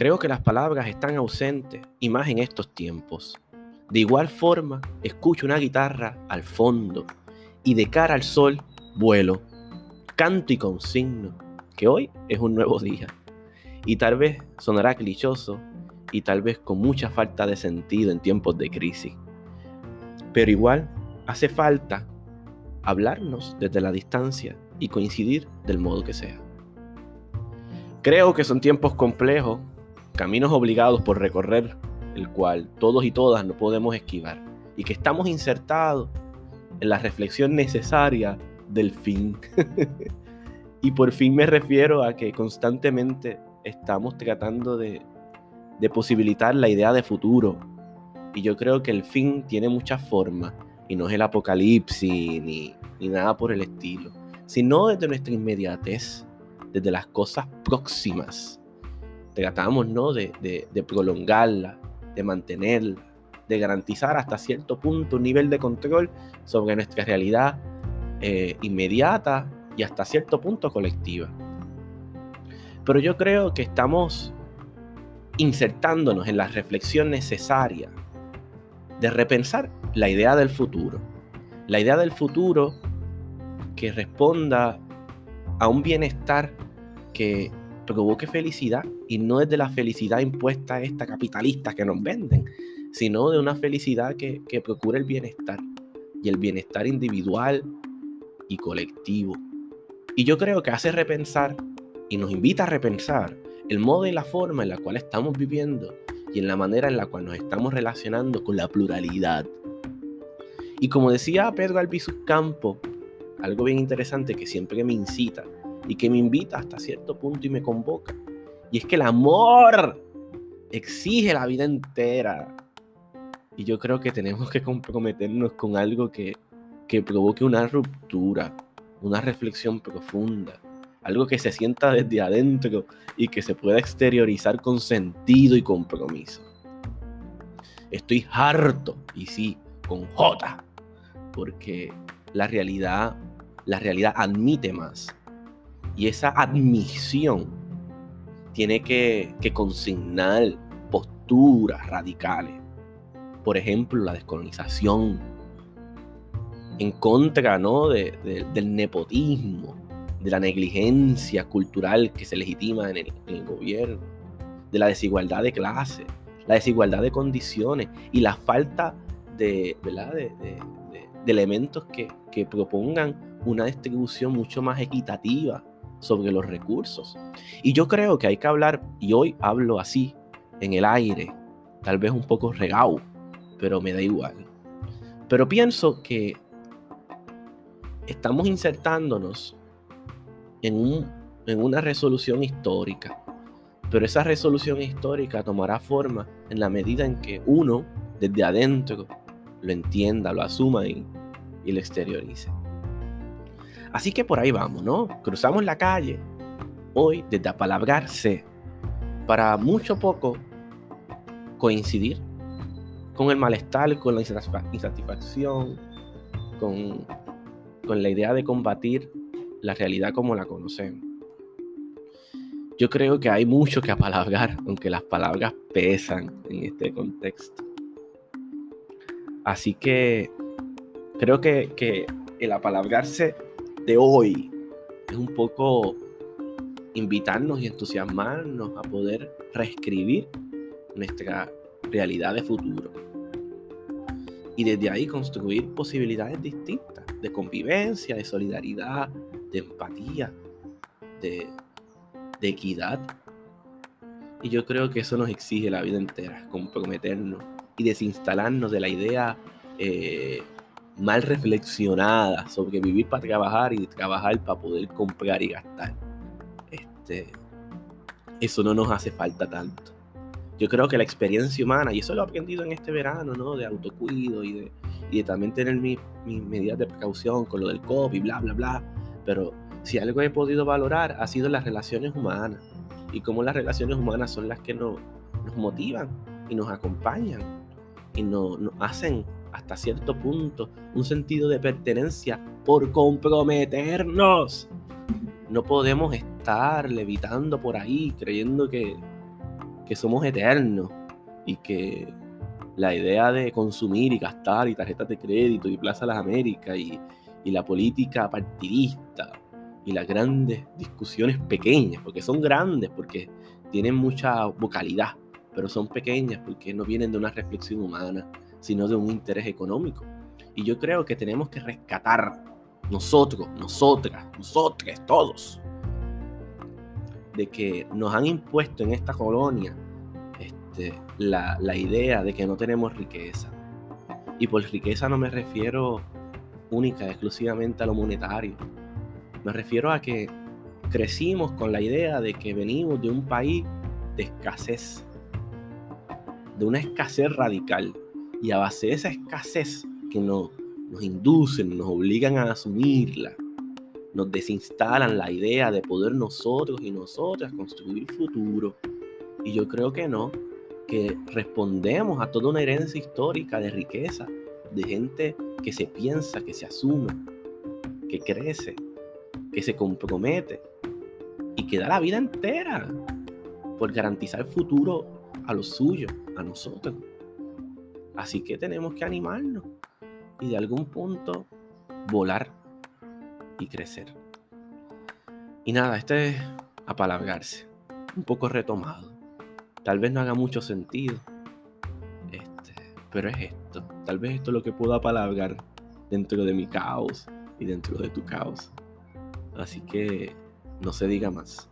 Creo que las palabras están ausentes y más en estos tiempos. De igual forma, escucho una guitarra al fondo y de cara al sol vuelo, canto y consigno que hoy es un nuevo día. Y tal vez sonará clichoso y tal vez con mucha falta de sentido en tiempos de crisis. Pero igual hace falta hablarnos desde la distancia y coincidir del modo que sea. Creo que son tiempos complejos caminos obligados por recorrer, el cual todos y todas no podemos esquivar, y que estamos insertados en la reflexión necesaria del fin. y por fin me refiero a que constantemente estamos tratando de, posibilitar la idea de futuro. Y yo creo que el fin tiene muchas formas, y no es el apocalipsis ni, ni nada por el estilo, sino desde nuestra inmediatez, desde las cosas próximas tratamos ¿no? de, prolongarla, de mantenerla, de garantizar hasta cierto punto un nivel de control sobre nuestra realidad eh, inmediata y hasta cierto punto colectiva. Pero yo creo que estamos insertándonos en la reflexión necesaria de repensar la idea del futuro. La idea del futuro que responda a un bienestar que provoque felicidad y no es de la felicidad impuesta esta capitalista que nos venden, sino de una felicidad que, que procura el bienestar y el bienestar individual y colectivo. Y yo creo que hace repensar y nos invita a repensar el modo y la forma en la cual estamos viviendo y en la manera en la cual nos estamos relacionando con la pluralidad. Y como decía Pedro Albizu Campo, algo bien interesante que siempre me incita y que me invita hasta cierto punto y me convoca. Y es que el amor exige la vida entera. Y yo creo que tenemos que comprometernos con algo que, que provoque una ruptura, una reflexión profunda, algo que se sienta desde adentro y que se pueda exteriorizar con sentido y compromiso. Estoy harto, y sí, con J, porque la realidad, la realidad admite más y esa admisión tiene que, consignar posturas radicales. Por ejemplo, la descolonización en contra ¿no? del nepotismo, de la negligencia cultural que se legitima en el, gobierno, de la desigualdad de clase, la desigualdad de condiciones y la falta de, de, elementos que, que propongan una distribución mucho más equitativa sobre los recursos. Y yo creo que hay que hablar, y hoy hablo así, en el aire, tal vez un poco regado, pero me da igual. Pero pienso que estamos insertándonos en, un, en una resolución histórica, pero esa resolución histórica tomará forma en la medida en que uno, desde adentro, lo entienda, lo asuma y, y lo exteriorice. Así que por ahí vamos, ¿no? Cruzamos la calle hoy desde apalabrarse para mucho poco coincidir con el malestar, con la insatisfacción, con, con la idea de combatir la realidad como la conocemos. Yo creo que hay mucho que apalabrar, aunque las palabras pesan en este contexto. Así que creo que, que el apalabrarse de hoy es un poco invitarnos y entusiasmarnos a poder reescribir nuestra realidad de futuro. Y desde ahí construir posibilidades distintas de convivencia, de solidaridad, de empatía, de, equidad. Y yo creo que eso nos exige la vida entera, comprometernos y desinstalarnos de la idea eh, mal reflexionada sobre vivir para trabajar y trabajar para poder comprar y gastar. Este, eso no nos hace falta tanto. Yo creo que la experiencia humana, y eso lo he aprendido en este verano, ¿no? De autocuido y de, y también tener mis medidas de precaución con lo del COVID, bla, bla, bla. Pero si algo he podido valorar ha sido las relaciones humanas y cómo las relaciones humanas son las que nos, nos motivan y nos acompañan y nos, nos hacen hasta cierto punto un sentido de pertenencia por comprometernos. No podemos estar levitando por ahí creyendo que, que somos eternos y que la idea de consumir y gastar y tarjetas de crédito y Plaza Las Américas y, y la política partidista y las grandes discusiones pequeñas, porque son grandes, porque tienen mucha vocalidad, pero son pequeñas porque no vienen de una reflexión humana, sino de un interés económico. Y yo creo que tenemos que rescatar nosotros, nosotras, nosotros, todos, de que nos han impuesto en esta colonia este, la, la idea de que no tenemos riqueza. Y por riqueza no me refiero única, exclusivamente a lo monetario. Me refiero a que crecimos con la idea de que venimos de un país de escasez, de una escasez radical. Y a base de esa escasez que nos, nos inducen, nos obligan a asumirla, nos desinstalan la idea de poder nosotros y nosotras construir futuro. Y yo creo que no, que respondemos a toda una herencia histórica de riqueza, de gente que se piensa, que se asume, que crece, que se compromete y que da la vida entera por garantizar futuro a los suyos, a nosotros. Así que tenemos que animarnos y de algún punto volar y crecer. Y nada, este es apalabrarse, un poco retomado. Tal vez no haga mucho sentido, este, pero es esto. Tal vez esto es lo que puedo apalabrar dentro de mi caos y dentro de tu caos. Así que no se diga más.